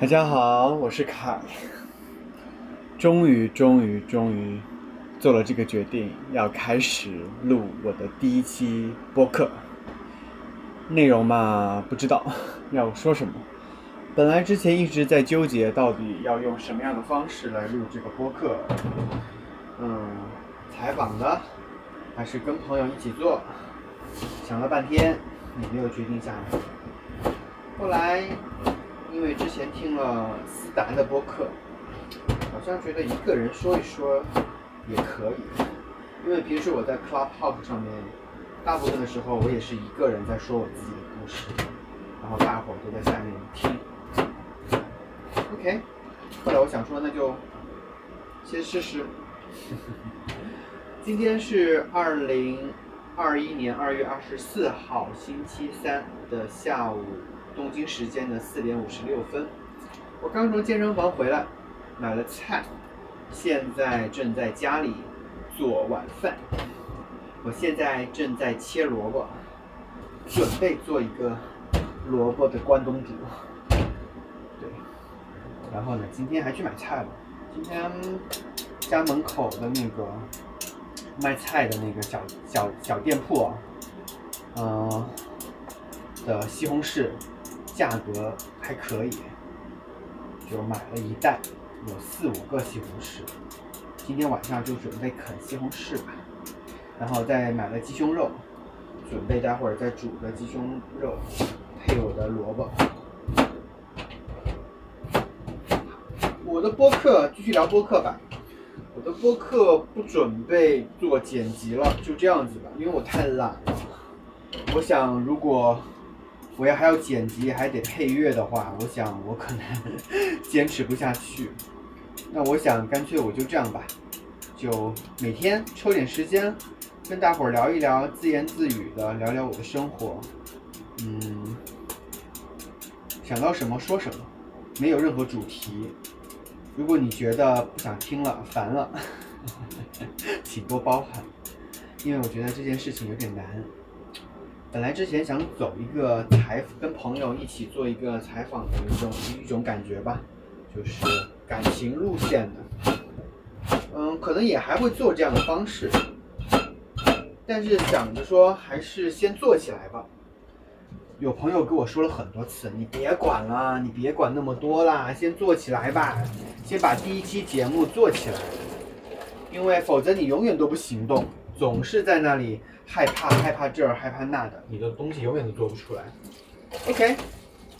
大家好，我是凯。终于，终于，终于做了这个决定，要开始录我的第一期播客。内容嘛，不知道要说什么。本来之前一直在纠结，到底要用什么样的方式来录这个播客。嗯，采访的，还是跟朋友一起做？想了半天，也没有决定下来。后来，因为之前听了思达的播客，好像觉得一个人说一说也可以。因为平时我在 Clubhouse 上面，大部分的时候我也是一个人在说我自己的故事，然后大伙都在下面听。OK，后来我想说，那就先试试。今天是二零二一年二月二十四号星期三的下午，东京时间的四点五十六分。我刚从健身房回来，买了菜，现在正在家里做晚饭。我现在正在切萝卜，准备做一个萝卜的关东煮。对，然后呢，今天还去买菜了。今天家门口的那个卖菜的那个小小小店铺啊，嗯、的西红柿价格还可以，就买了一袋，有四五个西红柿。今天晚上就准备啃西红柿吧，然后再买了鸡胸肉，准备待会儿再煮个鸡胸肉配我的萝卜。我的播客继续聊播客吧。我的播客不准备做剪辑了，就这样子吧，因为我太懒了。我想，如果我要还要剪辑，还得配乐的话，我想我可能 坚持不下去。那我想干脆我就这样吧，就每天抽点时间跟大伙儿聊一聊，自言自语的聊聊我的生活。嗯，想到什么说什么，没有任何主题。如果你觉得不想听了、烦了，请多包涵，因为我觉得这件事情有点难。本来之前想走一个采，跟朋友一起做一个采访的一种一种感觉吧，就是感情路线的。嗯，可能也还会做这样的方式，但是想着说还是先做起来吧。有朋友跟我说了很多次，你别管了，你别管那么多啦，先做起来吧，先把第一期节目做起来，因为否则你永远都不行动，总是在那里害怕害怕这儿害怕那的，你的东西永远都做不出来。OK，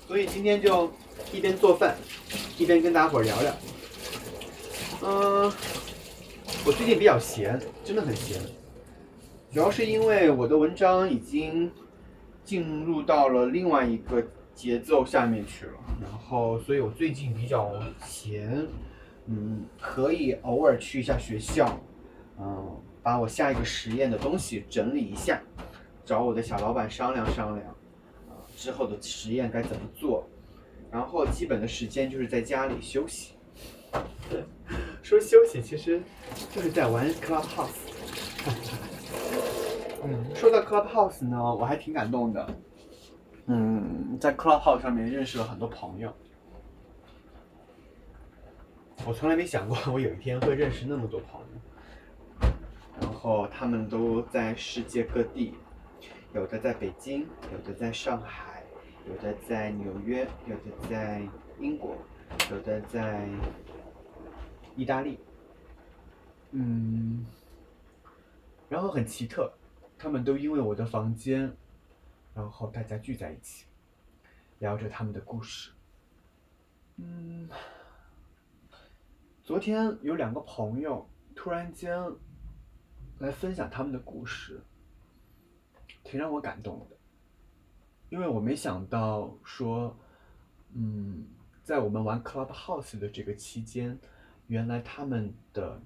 所以今天就一边做饭，一边跟大家伙儿聊聊。嗯、我最近比较闲，真的很闲，主要是因为我的文章已经进入到了另外一个节奏下面去了，然后，所以我最近比较闲，嗯，可以偶尔去一下学校，嗯，把我下一个实验的东西整理一下，找我的小老板商量商量，啊，之后的实验该怎么做，然后基本的时间就是在家里休息。说休息其实就是在玩 Clubhouse。嗯，说到 Clubhouse 呢，我还挺感动的。嗯，在 Clubhouse 上面认识了很多朋友。我从来没想过我有一天会认识那么多朋友。然后他们都在世界各地，有的在北京，有的在上海，有的在纽约，有的在英国，有的在意大利。嗯，然后很奇特，他们都因为我的房间，然后大家聚在一起，聊着他们的故事。嗯，昨天有两个朋友突然间来分享他们的故事，挺让我感动的，因为我没想到说，嗯，在我们玩 Clubhouse 的这个期间，原来他们的，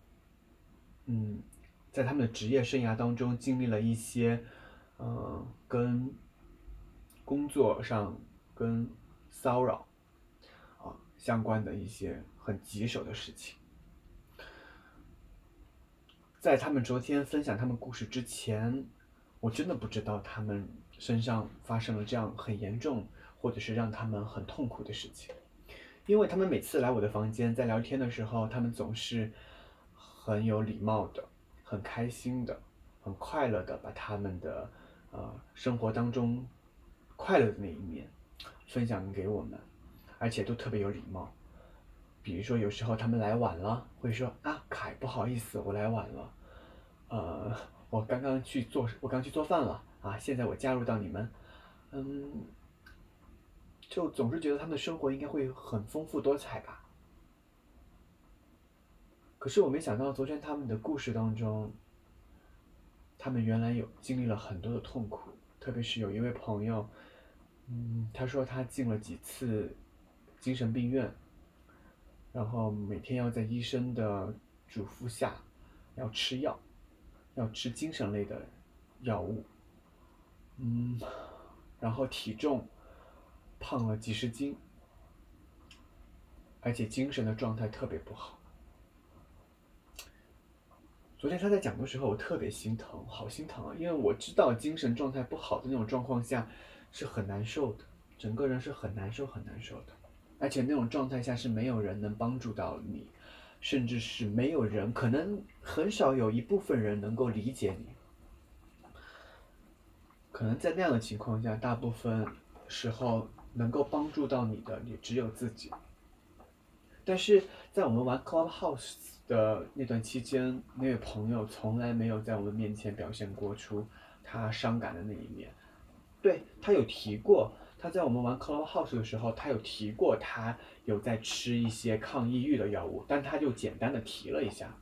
嗯，在他们的职业生涯当中经历了一些，呃，跟工作上跟骚扰啊相关的一些很棘手的事情。在他们昨天分享他们故事之前，我真的不知道他们身上发生了这样很严重，或者是让他们很痛苦的事情。因为他们每次来我的房间，在聊天的时候，他们总是很有礼貌的、很开心的、很快乐的，把他们的呃生活当中快乐的那一面分享给我们，而且都特别有礼貌。比如说，有时候他们来晚了，会说啊，凯，不好意思，我来晚了，呃，我刚刚去做，我刚去做饭了啊，现在我加入到你们，嗯。就总是觉得他们的生活应该会很丰富多彩吧。可是我没想到，昨天他们的故事当中，他们原来有经历了很多的痛苦，特别是有一位朋友，嗯，他说他进了几次精神病院，然后每天要在医生的嘱咐下要吃药，要吃精神类的药物，嗯，然后体重。胖了几十斤，而且精神的状态特别不好。昨天他在讲的时候，我特别心疼，好心疼啊！因为我知道精神状态不好的那种状况下是很难受的，整个人是很难受、很难受的。而且那种状态下是没有人能帮助到你，甚至是没有人，可能很少有一部分人能够理解你。可能在那样的情况下，大部分时候。能够帮助到你的也只有自己。但是在我们玩 Clubhouse 的那段期间，那位朋友从来没有在我们面前表现过出他伤感的那一面。对他有提过，他在我们玩 Clubhouse 的时候，他有提过他有在吃一些抗抑郁的药物，但他就简单的提了一下，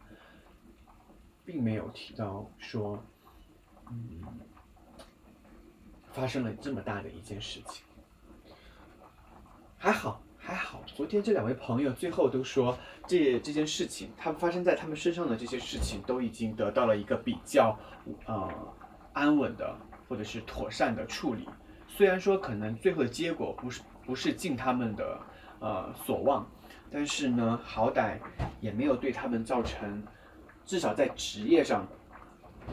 并没有提到说，嗯，发生了这么大的一件事情。还好，还好。昨天这两位朋友最后都说，这这件事情，他们发生在他们身上的这些事情，都已经得到了一个比较，呃，安稳的或者是妥善的处理。虽然说可能最后的结果不是不是尽他们的呃所望，但是呢，好歹也没有对他们造成，至少在职业上，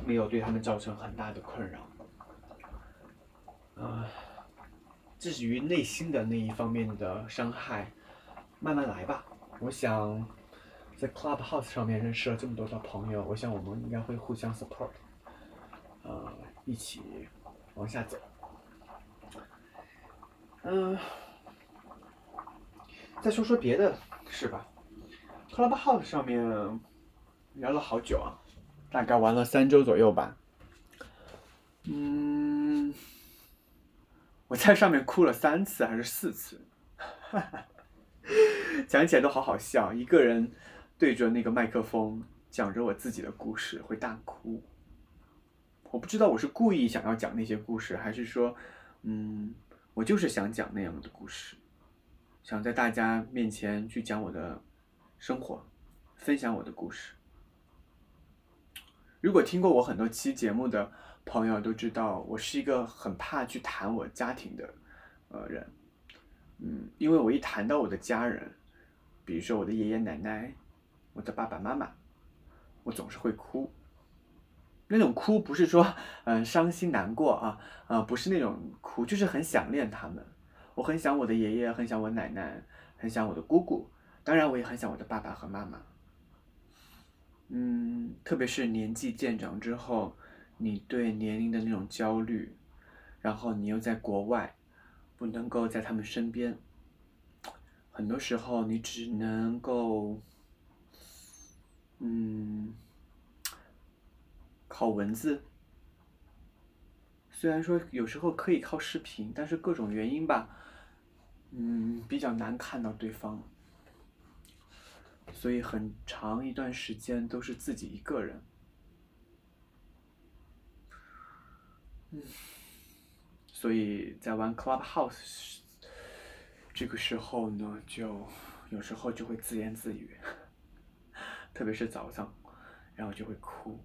没有对他们造成很大的困扰。啊。至于内心的那一方面的伤害，慢慢来吧。我想，在 Clubhouse 上面认识了这么多的朋友，我想我们应该会互相 support，呃，一起往下走。嗯，再说说别的，是吧？Clubhouse 上面聊了好久啊，大概玩了三周左右吧。嗯。我在上面哭了三次还是四次，讲起来都好好笑。一个人对着那个麦克风讲着我自己的故事会大哭。我不知道我是故意想要讲那些故事，还是说，嗯，我就是想讲那样的故事，想在大家面前去讲我的生活，分享我的故事。如果听过我很多期节目的。朋友都知道，我是一个很怕去谈我家庭的，呃人，嗯，因为我一谈到我的家人，比如说我的爷爷奶奶，我的爸爸妈妈，我总是会哭。那种哭不是说嗯伤心难过啊，啊不是那种哭，就是很想念他们。我很想我的爷爷，很想我奶奶，很想我的姑姑，当然我也很想我的爸爸和妈妈。嗯，特别是年纪渐长之后。你对年龄的那种焦虑，然后你又在国外，不能够在他们身边，很多时候你只能够，嗯，靠文字。虽然说有时候可以靠视频，但是各种原因吧，嗯，比较难看到对方，所以很长一段时间都是自己一个人。嗯，所以在玩 Clubhouse 这个时候呢，就有时候就会自言自语，特别是早上，然后就会哭。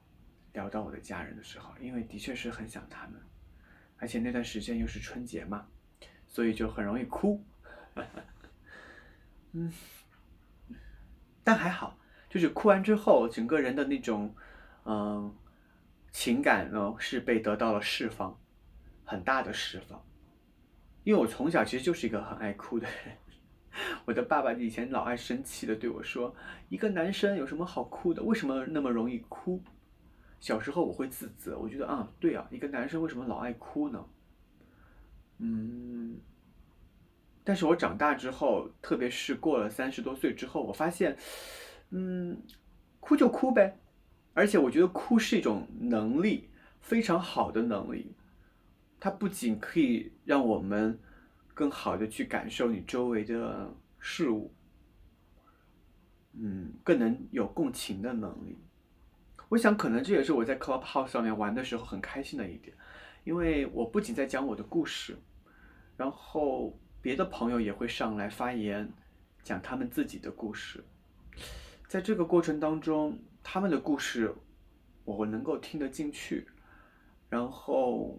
聊到我的家人的时候，因为的确是很想他们，而且那段时间又是春节嘛，所以就很容易哭。嗯，但还好，就是哭完之后，整个人的那种，嗯。情感呢是被得到了释放，很大的释放。因为我从小其实就是一个很爱哭的人，我 我的爸爸以前老爱生气的对我说：“一个男生有什么好哭的？为什么那么容易哭？”小时候我会自责，我觉得啊，对啊，一个男生为什么老爱哭呢？嗯，但是我长大之后，特别是过了三十多岁之后，我发现，嗯，哭就哭呗，而且我觉得哭是一种能力，非常好的能力，它不仅可以让我们更好的去感受你周围的事物，嗯，更能有共情的能力。我想，可能这也是我在 Clubhouse 上面玩的时候很开心的一点，因为我不仅在讲我的故事，然后别的朋友也会上来发言，讲他们自己的故事。在这个过程当中，他们的故事我能够听得进去，然后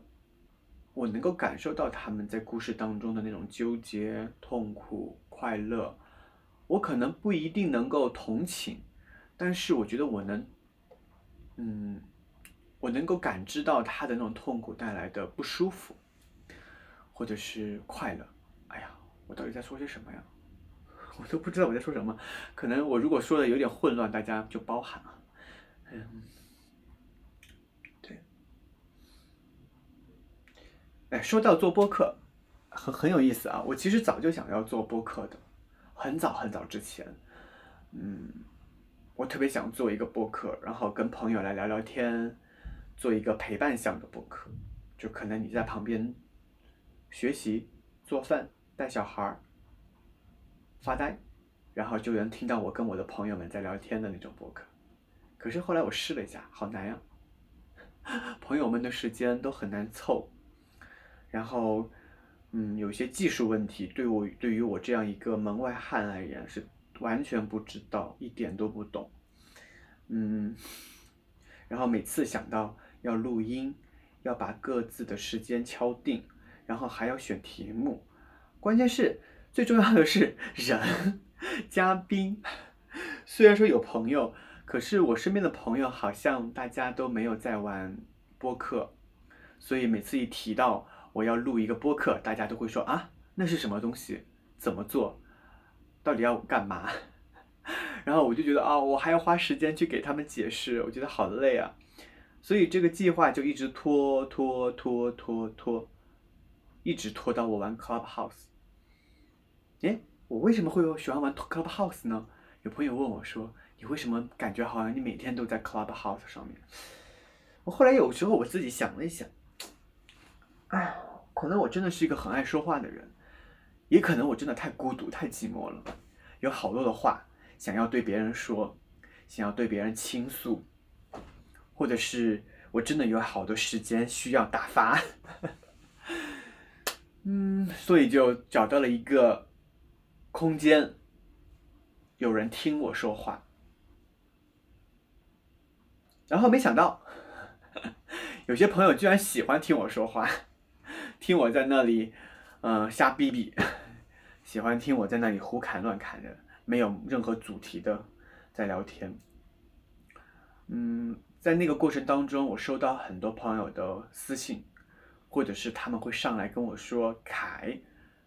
我能够感受到他们在故事当中的那种纠结、痛苦、快乐。我可能不一定能够同情，但是我觉得我能。嗯，我能够感知到他的那种痛苦带来的不舒服，或者是快乐。哎呀，我到底在说些什么呀？我都不知道我在说什么。可能我如果说的有点混乱，大家就包涵了。嗯，对。哎，说到做播客，很很有意思啊。我其实早就想要做播客的，很早很早之前，嗯。我特别想做一个播客，然后跟朋友来聊聊天，做一个陪伴向的播客，就可能你在旁边学习、做饭、带小孩、发呆，然后就能听到我跟我的朋友们在聊天的那种播客。可是后来我试了一下，好难呀，朋友们的时间都很难凑，然后，嗯，有些技术问题，对我对于我这样一个门外汉而言是。完全不知道，一点都不懂，嗯，然后每次想到要录音，要把各自的时间敲定，然后还要选题目，关键是最重要的是人，嘉宾。虽然说有朋友，可是我身边的朋友好像大家都没有在玩播客，所以每次一提到我要录一个播客，大家都会说啊，那是什么东西？怎么做？到底要干嘛？然后我就觉得啊，我还要花时间去给他们解释，我觉得好累啊。所以这个计划就一直拖拖拖拖拖，一直拖到我玩 Clubhouse。哎，我为什么会有喜欢玩 Clubhouse 呢？有朋友问我说：“你为什么感觉好像你每天都在 Clubhouse 上面？”我后来有时候我自己想了一想，哎，可能我真的是一个很爱说话的人。也可能我真的太孤独、太寂寞了，有好多的话想要对别人说，想要对别人倾诉，或者是我真的有好多时间需要打发，嗯，所以就找到了一个空间，有人听我说话，然后没想到，有些朋友居然喜欢听我说话，听我在那里。嗯，瞎逼逼，喜欢听我在那里胡侃乱侃的，没有任何主题的在聊天。嗯，在那个过程当中，我收到很多朋友的私信，或者是他们会上来跟我说：“凯，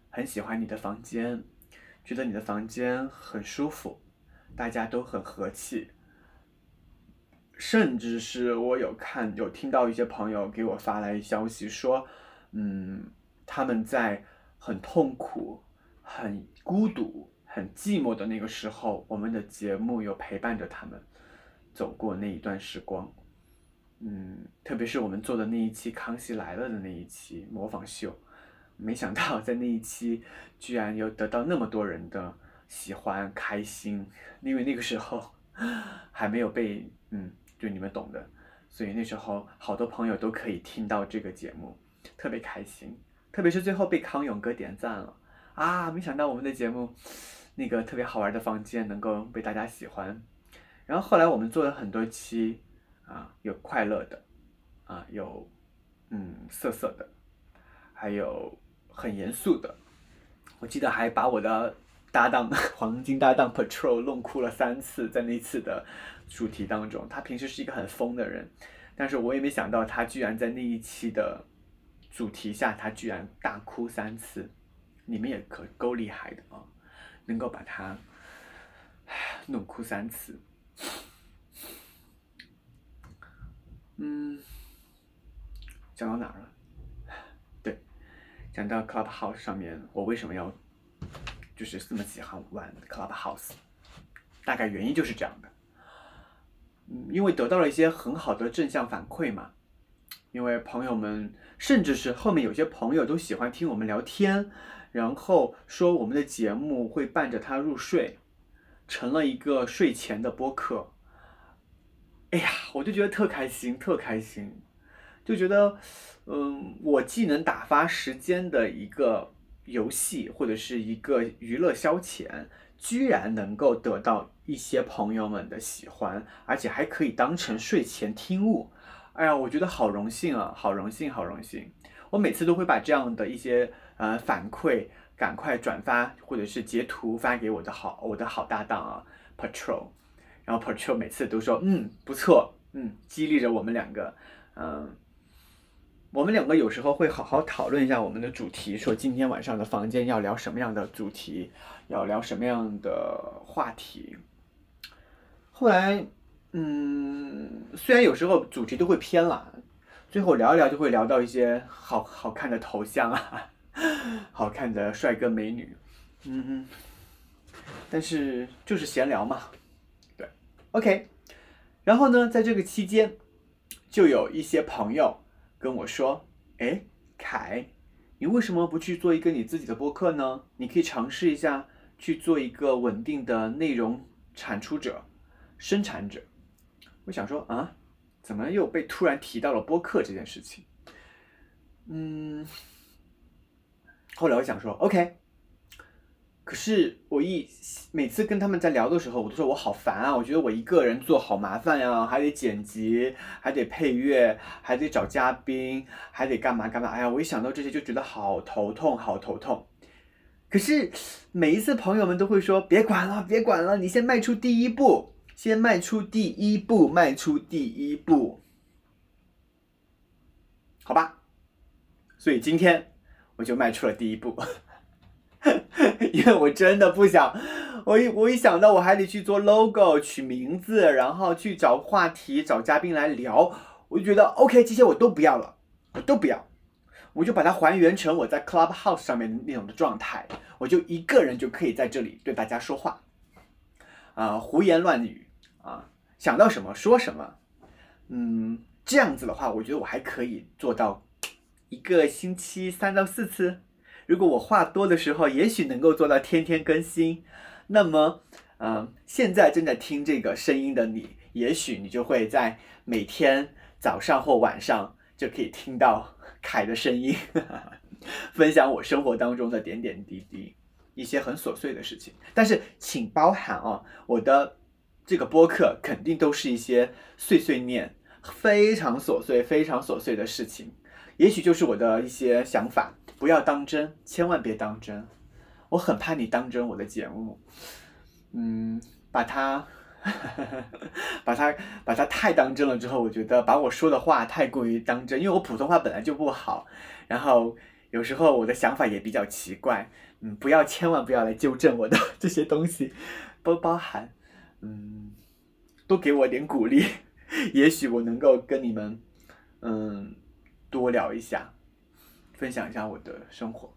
很喜欢你的房间，觉得你的房间很舒服，大家都很和气。”甚至是我有看有听到一些朋友给我发来消息说：“嗯。”他们在很痛苦、很孤独、很寂寞的那个时候，我们的节目又陪伴着他们走过那一段时光。嗯，特别是我们做的那一期《康熙来了》的那一期模仿秀，没想到在那一期居然又得到那么多人的喜欢、开心。因为那个时候 还没有被嗯，就你们懂的，所以那时候好多朋友都可以听到这个节目，特别开心。特别是最后被康永哥点赞了啊！没想到我们的节目，那个特别好玩的房间能够被大家喜欢。然后后来我们做了很多期，啊，有快乐的，啊，有嗯涩涩的，还有很严肃的。我记得还把我的搭档 黄金搭档 Patrol 弄哭了三次，在那次的主题当中。他平时是一个很疯的人，但是我也没想到他居然在那一期的。主题下，他居然大哭三次，你们也可够厉害的啊！能够把他弄哭三次。嗯，讲到哪儿了？对，讲到 Clubhouse 上面，我为什么要就是这么喜欢玩 Clubhouse？大概原因就是这样的。嗯，因为得到了一些很好的正向反馈嘛。因为朋友们，甚至是后面有些朋友都喜欢听我们聊天，然后说我们的节目会伴着他入睡，成了一个睡前的播客。哎呀，我就觉得特开心，特开心，就觉得，嗯，我既能打发时间的一个游戏或者是一个娱乐消遣，居然能够得到一些朋友们的喜欢，而且还可以当成睡前听物。哎呀，我觉得好荣幸啊，好荣幸，好荣幸！我每次都会把这样的一些呃反馈赶快转发或者是截图发给我的好我的好搭档啊，Patrol。然后 Patrol 每次都说，嗯，不错，嗯，激励着我们两个，嗯，我们两个有时候会好好讨论一下我们的主题，说今天晚上的房间要聊什么样的主题，要聊什么样的话题。后来，嗯，虽然有时候主题都会偏了，最后聊一聊就会聊到一些好好看的头像啊，好看的帅哥美女，嗯，但是就是闲聊嘛。对 OK，然后呢，在这个期间，就有一些朋友跟我说：“哎，凯，你为什么不去做一个你自己的播客呢？你可以尝试一下去做一个稳定的内容产出者、生产者。”我想说啊，怎么又被突然提到了播客这件事情？嗯，后来我想说，OK。可是我一每次跟他们在聊的时候，我都说我好烦啊！我觉得我一个人做好麻烦呀，还得剪辑，还得配乐，还得找嘉宾，还得干嘛干嘛。哎呀，我一想到这些就觉得好头痛，好头痛。可是每一次朋友们都会说别管了，别管了，你先迈出第一步，先迈出第一步，迈出第一步，好吧？所以今天我就迈出了第一步。因为我真的不想，我一我一想到我还得去做 logo 取名字，然后去找话题找嘉宾来聊，我就觉得 OK，这些我都不要了，我都不要，我就把它还原成我在 Clubhouse 上面那种的状态，我就一个人就可以在这里对大家说话，啊，胡言乱语啊，想到什么说什么，嗯，这样子的话，我觉得我还可以做到一个星期三到四次。如果我话多的时候，也许能够做到天天更新，那么，嗯，现在正在听这个声音的你，也许你就会在每天早上或晚上就可以听到凯的声音，分享我生活当中的点点滴滴，一些很琐碎的事情。但是请包涵哦，我的这个播客肯定都是一些碎碎念，非常琐碎、非常琐碎的事情，也许就是我的一些想法。不要当真，千万别当真，我很怕你当真我的节目，嗯，把它，把它，把它太当真了之后，我觉得把我说的话太过于当真，因为我普通话本来就不好，然后有时候我的想法也比较奇怪，嗯，不要，千万不要来纠正我的这些东西，都包含，嗯，多给我点鼓励，也许我能够跟你们，嗯，多聊一下。分享一下我的生活，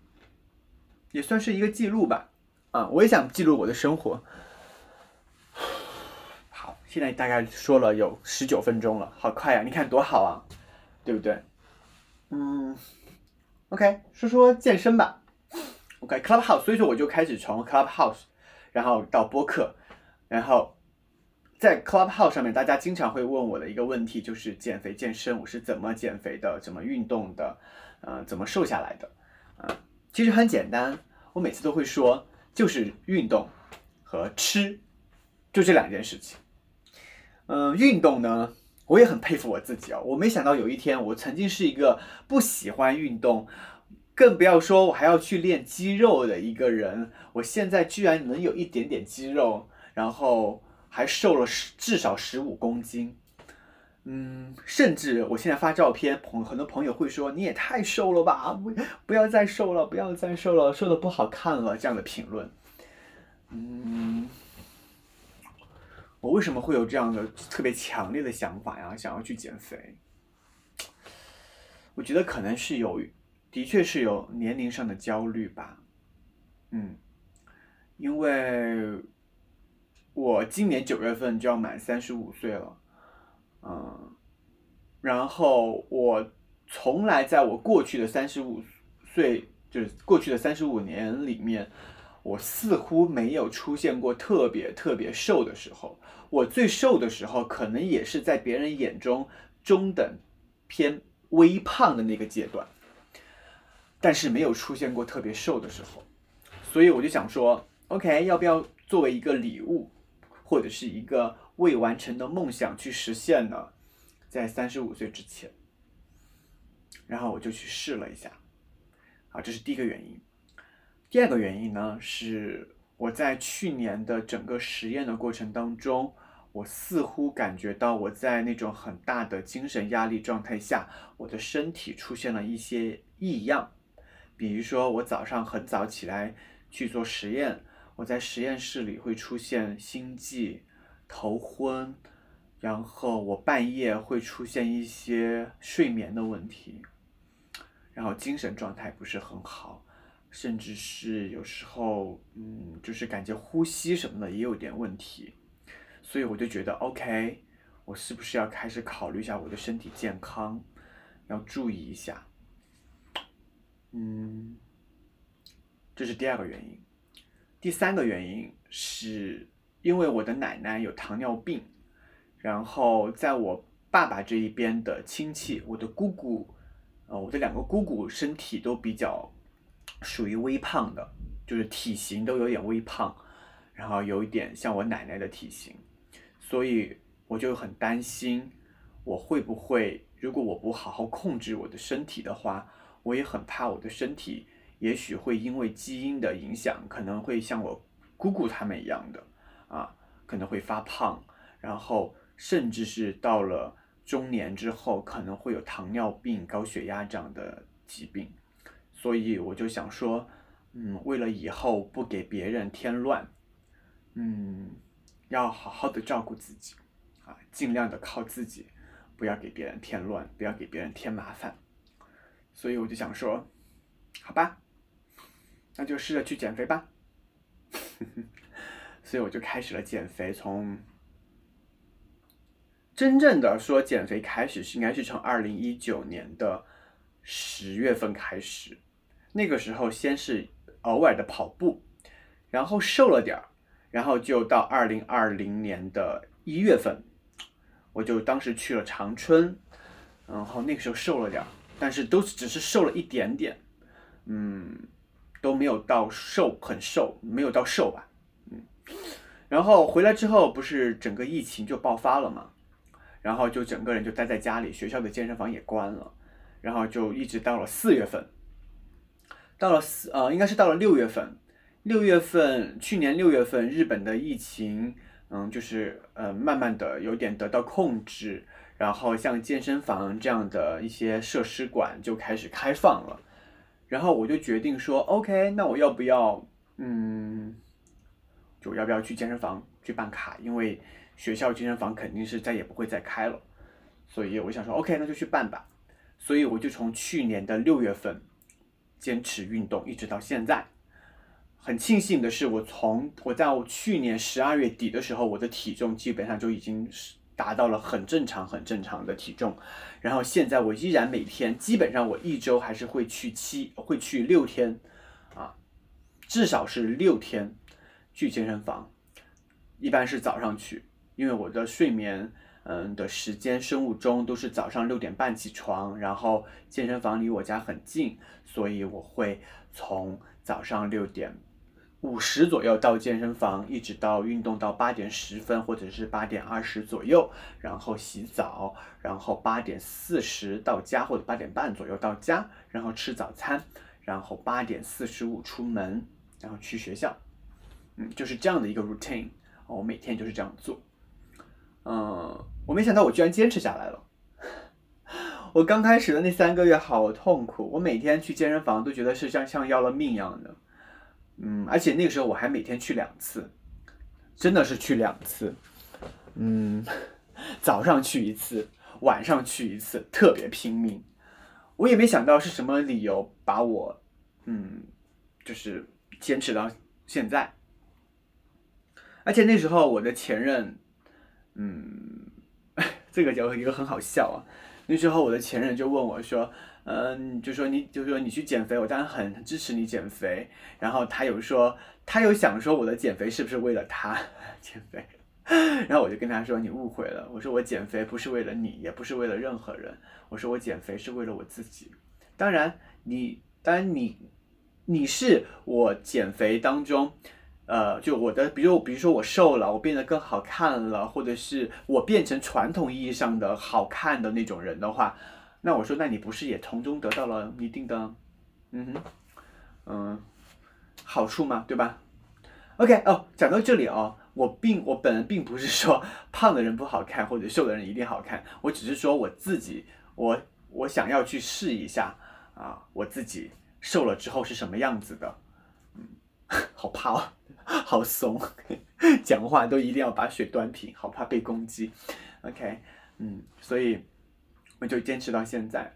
也算是一个记录吧。啊，我也想记录我的生活。好，现在大概说了有十九分钟了，好快呀！你看多好啊，对不对？嗯，OK，说说健身吧。OK，Clubhouse，所以说我就开始从 Clubhouse，然后到播客，然后在 Clubhouse 上面，大家经常会问我的一个问题就是减肥健身，我是怎么减肥的，怎么运动的。呃，怎么瘦下来的？啊，其实很简单，我每次都会说，就是运动和吃，就这两件事情。嗯，运动呢，我也很佩服我自己哦。我没想到有一天，我曾经是一个不喜欢运动，更不要说我还要去练肌肉的一个人。我现在居然能有一点点肌肉，然后还瘦了十至少十五公斤。嗯，甚至我现在发照片，朋很多朋友会说你也太瘦了吧，不不要再瘦了，不要再瘦了，瘦的不好看了这样的评论。嗯，我为什么会有这样的特别强烈的想法呀？想要去减肥？我觉得可能是有，的确是有年龄上的焦虑吧。嗯，因为我今年九月份就要满三十五岁了，嗯，然后我从来在我过去的三十五岁，就是过去的三十五年里面，我似乎没有出现过特别特别瘦的时候。我最瘦的时候，可能也是在别人眼中中等偏微胖的那个阶段，但是没有出现过特别瘦的时候。所以我就想说，OK，要不要作为一个礼物，或者是一个未完成的梦想去实现呢？在三十五岁之前，然后我就去试了一下，啊，这是第一个原因。第二个原因呢，是我在去年的整个实验的过程当中，我似乎感觉到我在那种很大的精神压力状态下，我的身体出现了一些异样，比如说我早上很早起来。去做实验，我在实验室里会出现心悸、头昏，然后我半夜会出现一些睡眠的问题，然后精神状态不是很好，甚至是有时候，嗯，就是感觉呼吸什么的也有点问题，所以我就觉得，OK，我是不是要开始考虑一下我的身体健康，要注意一下，嗯。这是第二个原因，第三个原因是因为我的奶奶有糖尿病，然后在我爸爸这一边的亲戚，我的姑姑，呃，我的两个姑姑身体都比较属于微胖的，就是体型都有点微胖，然后有一点像我奶奶的体型，所以我就很担心我会不会，如果我不好好控制我的身体的话，我也很怕我的身体。也许会因为基因的影响，可能会像我姑姑他们一样的啊，可能会发胖，然后甚至是到了中年之后，可能会有糖尿病、高血压这样的疾病。所以我就想说，嗯，为了以后不给别人添乱，嗯，要好好的照顾自己啊，尽量的靠自己，不要给别人添乱，不要给别人添麻烦。所以我就想说，好吧。那就试着去减肥吧，所以我就开始了减肥。从真正的说减肥开始是应该是从二零一九年的十月份开始，那个时候先是偶尔的跑步，然后瘦了点儿，然后就到二零二零年的一月份，我就当时去了长春，然后那个时候瘦了点儿，但是都只是瘦了一点点，嗯。都没有到瘦，很瘦，没有到瘦吧，嗯，然后回来之后不是整个疫情就爆发了嘛，然后就整个人就待在家里，学校的健身房也关了，然后就一直到了四月份，到了四呃应该是到了六月份，六月份去年六月份日本的疫情嗯就是呃慢慢的有点得到控制，然后像健身房这样的一些设施馆就开始开放了。然后我就决定说，OK，那我要不要，嗯，就要不要去健身房去办卡？因为学校健身房肯定是再也不会再开了，所以我想说，OK，那就去办吧。所以我就从去年的六月份坚持运动，一直到现在。很庆幸的是，我从我在我去年十二月底的时候，我的体重基本上就已经是。达到了很正常、很正常的体重，然后现在我依然每天基本上我一周还是会去七，会去六天，啊，至少是六天去健身房，一般是早上去，因为我的睡眠嗯的时间生物钟都是早上六点半起床，然后健身房离我家很近，所以我会从早上六点。五十左右到健身房，一直到运动到八点十分或者是八点二十左右，然后洗澡，然后八点四十到家或者八点半左右到家，然后吃早餐，然后八点四十五出门，然后去学校，嗯，就是这样的一个 routine，我每天就是这样做，嗯，我没想到我居然坚持下来了，我刚开始的那三个月好痛苦，我每天去健身房都觉得是像像要了命一样的。嗯，而且那个时候我还每天去两次，真的是去两次，嗯，早上去一次，晚上去一次，特别拼命。我也没想到是什么理由把我，嗯，就是坚持到现在。而且那时候我的前任，嗯，这个就一个很好笑啊。那时候我的前任就问我说：“嗯，就说你就说你去减肥，我当然很支持你减肥。”然后他有说，他有想说我的减肥是不是为了他 减肥？然后我就跟他说：“你误会了，我说我减肥不是为了你，也不是为了任何人。我说我减肥是为了我自己。当然，你当然你你是我减肥当中。”呃，就我的，比如比如说我瘦了，我变得更好看了，或者是我变成传统意义上的好看的那种人的话，那我说，那你不是也从中得到了一定的，嗯哼，嗯，好处吗？对吧？OK，哦，讲到这里哦，我并我本人并不是说 胖的人不好看，或者瘦的人一定好看，我只是说我自己，我我想要去试一下啊，我自己瘦了之后是什么样子的，嗯，好怕哦。好怂，讲话都一定要把水端平，好怕被攻击。OK，嗯，所以我就坚持到现在。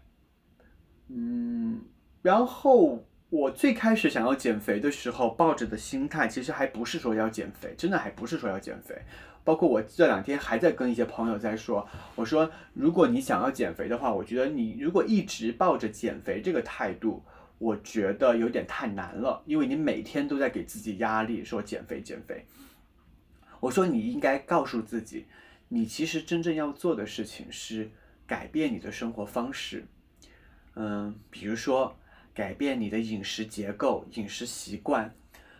嗯，然后我最开始想要减肥的时候，抱着的心态其实还不是说要减肥，真的还不是说要减肥。包括我这两天还在跟一些朋友在说，我说如果你想要减肥的话，我觉得你如果一直抱着减肥这个态度。我觉得有点太难了，因为你每天都在给自己压力，说减肥减肥。我说你应该告诉自己，你其实真正要做的事情是改变你的生活方式。嗯，比如说改变你的饮食结构、饮食习惯，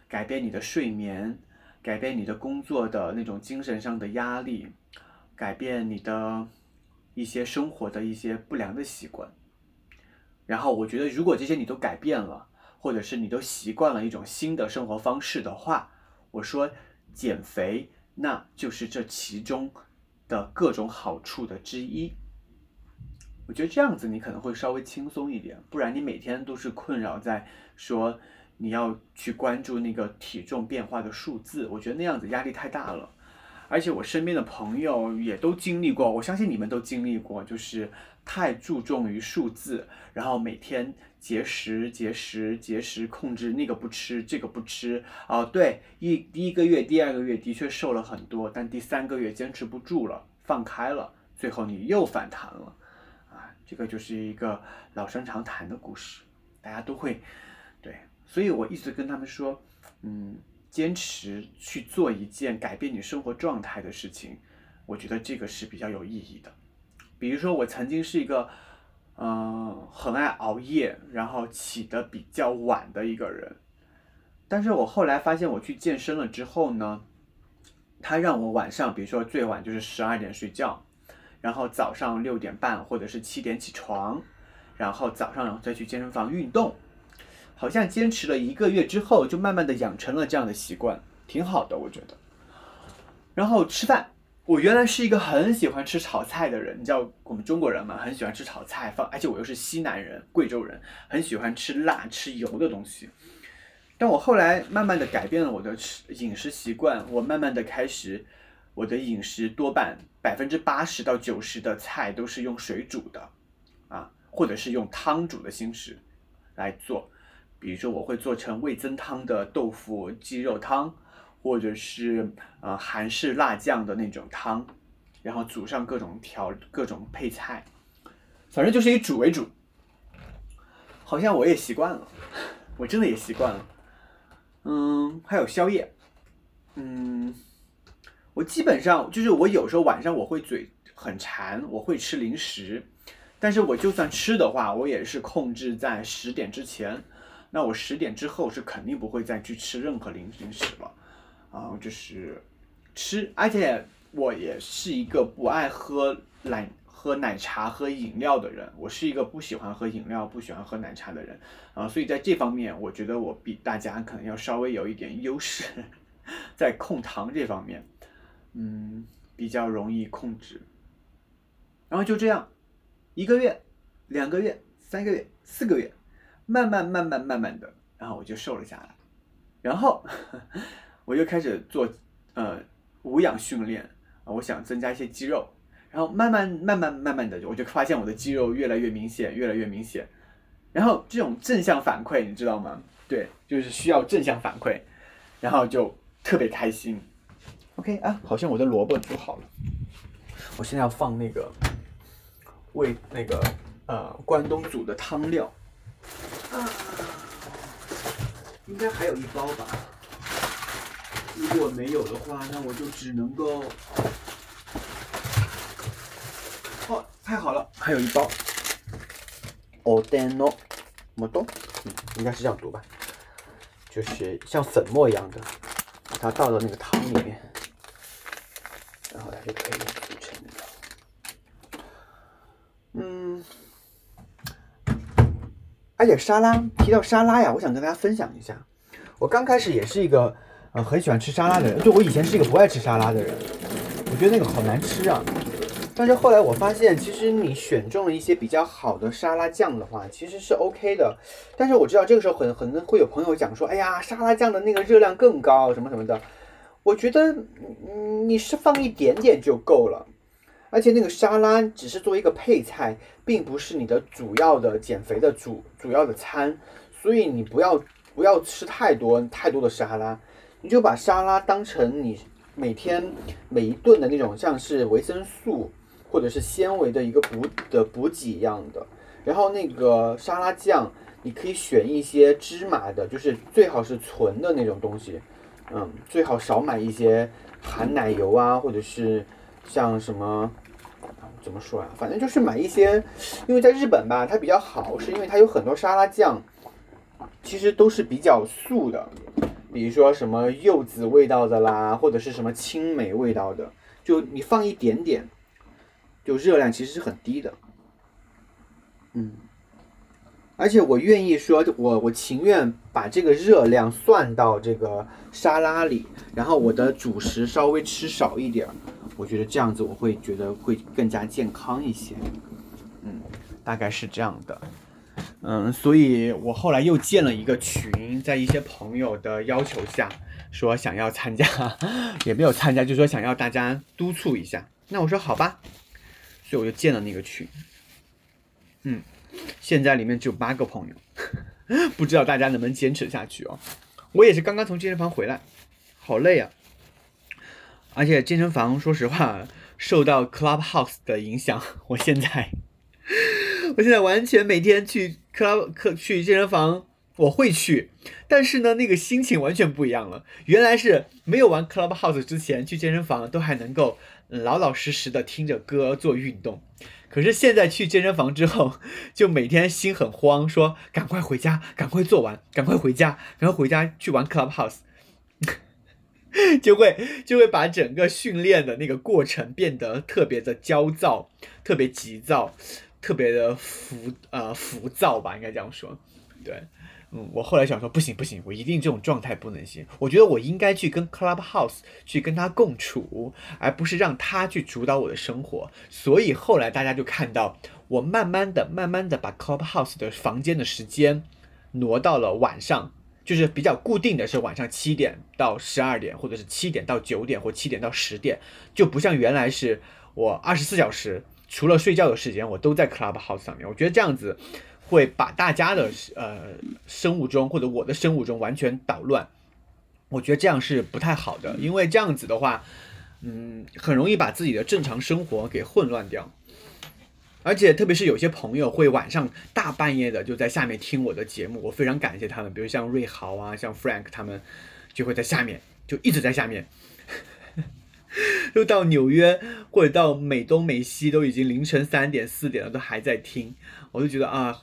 改变你的睡眠，改变你的工作的那种精神上的压力，改变你的一些生活的一些不良的习惯。然后我觉得，如果这些你都改变了，或者是你都习惯了一种新的生活方式的话，我说减肥那就是这其中的各种好处的之一。我觉得这样子你可能会稍微轻松一点，不然你每天都是困扰在说你要去关注那个体重变化的数字，我觉得那样子压力太大了。而且我身边的朋友也都经历过，我相信你们都经历过，就是太注重于数字，然后每天节食、节食、节食，控制那个不吃，这个不吃。哦，对，一第一个月、第二个月的确瘦了很多，但第三个月坚持不住了，放开了，最后你又反弹了。这个就是一个老生常谈的故事，大家都会，对，所以我一直跟他们说，嗯。坚持去做一件改变你生活状态的事情，我觉得这个是比较有意义的。比如说，我曾经是一个，嗯，很爱熬夜，然后起得比较晚的一个人。但是我后来发现，我去健身了之后呢，他让我晚上，比如说最晚就是十二点睡觉，然后早上六点半或者是七点起床，然后早上然后再去健身房运动。好像坚持了一个月之后，就慢慢的养成了这样的习惯，挺好的，我觉得。然后吃饭，我原来是一个很喜欢吃炒菜的人，你知道我们中国人嘛，很喜欢吃炒菜，放，而且我又是西南人，贵州人，很喜欢吃辣、吃油的东西。但我后来慢慢的改变了我的吃饮食习惯，我慢慢的开始，我的饮食多半百分之八十到九十的菜都是用水煮的，啊，或者是用汤煮的形式来做。比如说，我会做成味增汤的豆腐鸡肉汤，或者是呃韩式辣酱的那种汤，然后煮上各种调各种配菜，反正就是以煮为主。好像我也习惯了，我真的也习惯了。嗯，还有宵夜，嗯，我基本上就是我有时候晚上我会嘴很馋，我会吃零食，但是我就算吃的话，我也是控制在十点之前。那我十点之后是肯定不会再去吃任何零零食了，啊，就是吃，而且我也是一个不爱喝奶、喝奶茶、喝饮料的人，我是一个不喜欢喝饮料、不喜欢喝奶茶的人，啊，所以在这方面，我觉得我比大家可能要稍微有一点优势，在控糖这方面，嗯，比较容易控制。然后就这样，一个月、两个月、三个月、四个月。慢慢慢慢慢慢的，然后我就瘦了下来，然后 我就开始做呃无氧训练，我想增加一些肌肉，然后慢慢慢慢慢慢的，我就发现我的肌肉越来越明显，越来越明显。然后这种正向反馈，你知道吗？对，就是需要正向反馈，然后就特别开心。OK 啊，好像我的萝卜煮好了，我现在要放那个为那个呃关东煮的汤料。啊，应该还有一包吧。如果没有的话，那我就只能够……哦，太好了，还有一包。o d e n o m o d o 嗯，应该是这样读吧，就是像粉末一样的，把它倒到那个汤里面，就可以组成。嗯，而且沙拉提到沙拉呀，我想跟大家分享一下，我刚开始也是一个呃很喜欢吃沙拉的人，就我以前是一个不爱吃沙拉的人，我觉得那个好难吃啊。但是后来我发现，其实你选中了一些比较好的沙拉酱的话，其实是 OK 的。但是我知道这个时候很很会有朋友讲说，哎呀，沙拉酱的那个热量更高，什么什么的。我觉得，你是放一点点就够了。而且那个沙拉只是作为一个配菜，并不是你的主要的减肥的主主要的餐，所以你不要不要吃太多太多的沙拉，你就把沙拉当成你每天每一顿的那种像是维生素。或者是纤维的一个补的补给一样的，然后那个沙拉酱，你可以选一些芝麻的，就是最好是纯的那种东西，嗯，最好少买一些含奶油啊，或者是像什么怎么说呀，反正就是买一些，因为在日本吧，它比较好，是因为它有很多沙拉酱，其实都是比较素的，比如说什么柚子味道的啦，或者是什么青梅味道的，就你放一点点。就热量其实是很低的，嗯，而且我愿意说，我我情愿把这个热量算到这个沙拉里，然后我的主食稍微吃少一点儿，我觉得这样子我会觉得会更加健康一些，嗯，大概是这样的，嗯，所以我后来又建了一个群，在一些朋友的要求下，说想要参加，也没有参加，就说想要大家督促一下，那我说好吧。所以我就建了那个群，嗯，现在里面只有八个朋友，不知道大家能不能坚持下去哦。我也是刚刚从健身房回来，好累啊！而且健身房说实话受到 Clubhouse 的影响，我现在，我现在完全每天去 Club 去健身房，我会去，但是呢，那个心情完全不一样了。原来是没有玩 Clubhouse 之前去健身房都还能够。老老实实的听着歌做运动，可是现在去健身房之后，就每天心很慌，说赶快回家，赶快做完，赶快回家，赶快回家去玩 Clubhouse，就会就会把整个训练的那个过程变得特别的焦躁，特别急躁，特别的浮呃浮躁吧，应该这样说，对。嗯，我后来想说，不行不行，我一定这种状态不能行。我觉得我应该去跟 Clubhouse 去跟他共处，而不是让他去主导我的生活。所以后来大家就看到我慢慢的、慢慢的把 Clubhouse 的房间的时间挪到了晚上，就是比较固定的是晚上七点到十二点，或者是七点到九点或七点到十点，就不像原来是我二十四小时除了睡觉的时间我都在 Clubhouse 上面。我觉得这样子。会把大家的呃生物钟或者我的生物钟完全捣乱，我觉得这样是不太好的，因为这样子的话，嗯，很容易把自己的正常生活给混乱掉。而且特别是有些朋友会晚上大半夜的就在下面听我的节目，我非常感谢他们，比如像瑞豪啊，像 Frank 他们就会在下面就一直在下面，又到纽约或者到美东美西都已经凌晨三点四点了，都还在听，我就觉得啊。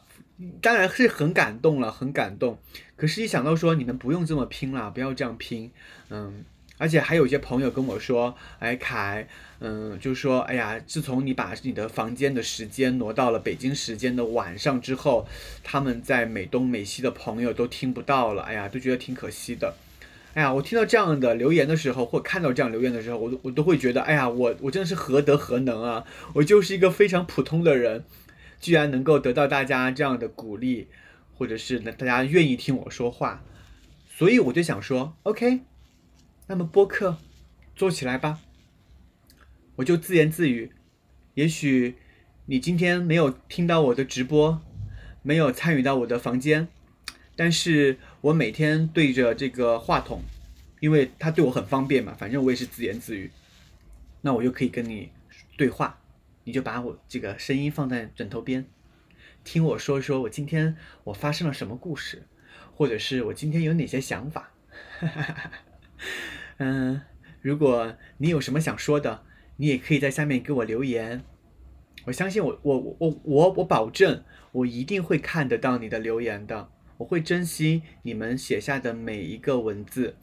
当然是很感动了，很感动。可是，一想到说你们不用这么拼了，不要这样拼，嗯。而且还有一些朋友跟我说：“哎，凯，嗯，就说，哎呀，自从你把你的房间的时间挪到了北京时间的晚上之后，他们在美东美西的朋友都听不到了。哎呀，都觉得挺可惜的。哎呀，我听到这样的留言的时候，或看到这样留言的时候，我都我都会觉得，哎呀，我我真的是何德何能啊！我就是一个非常普通的人。”居然能够得到大家这样的鼓励，或者是大家愿意听我说话，所以我就想说，OK，那么播客做起来吧。我就自言自语，也许你今天没有听到我的直播，没有参与到我的房间，但是我每天对着这个话筒，因为它对我很方便嘛，反正我也是自言自语，那我就可以跟你对话，你就把我这个声音放在枕头边，听我说说我今天我发生了什么故事，或者是我今天有哪些想法，嗯，如果你有什么想说的。你也可以在下面给我留言，我相信我我我我我保证我一定会看得到你的留言的，我会珍惜你们写下的每一个文字，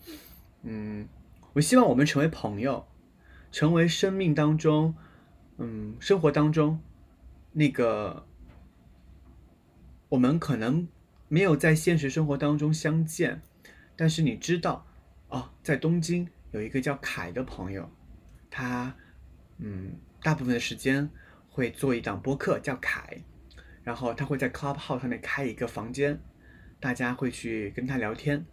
嗯，我希望我们成为朋友，成为生命当中，嗯，生活当中那个我们可能没有在现实生活当中相见，但是你知道，哦，在东京有一个叫凯的朋友，他。嗯，大部分的时间会做一档播客，叫凯，然后他会在 Clubhouse 上面开一个房间，大家会去跟他聊天。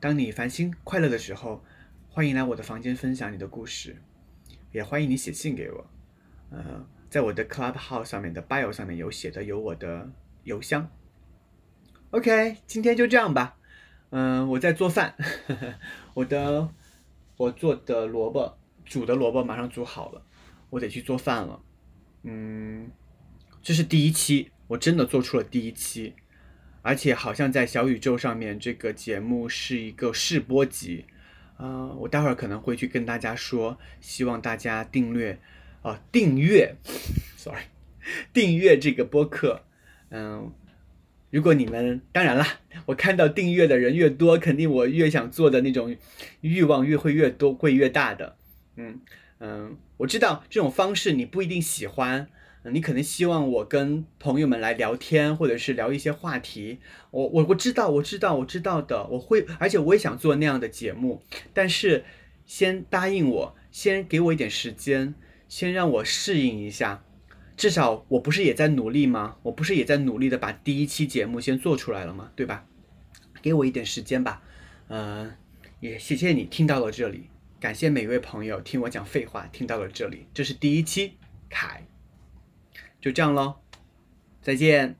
当你烦心快乐的时候，欢迎来我的房间分享你的故事，也欢迎你写信给我。呃，在我的 Clubhouse 上面的 bio 上面有写的有我的邮箱。OK，今天就这样吧。嗯，我在做饭，我的我做的萝卜。煮的萝卜马上煮好了，我得去做饭了。嗯，这是第一期，我真的做出了第一期，而且好像在小宇宙上面这个节目是一个试播集。啊，我待会儿可能会去跟大家说，希望大家订阅啊，订阅，sorry，订阅这个播客。嗯，如果你们当然了，我看到订阅的人越多，肯定我越想做的那种欲望越会越多，会越大的。嗯嗯，我知道这种方式你不一定喜欢，你可能希望我跟朋友们来聊天，或者是聊一些话题。我我我知道，我知道，我知道的，我会，而且我也想做那样的节目。但是先答应我，先给我一点时间，先让我适应一下。至少我不是也在努力吗？我不是也在努力的把第一期节目先做出来了吗？对吧？给我一点时间吧。嗯，也谢谢你听到了这里。感谢每一位朋友听我讲废话，听到了这里，这是第一期，凯，就这样喽，再见。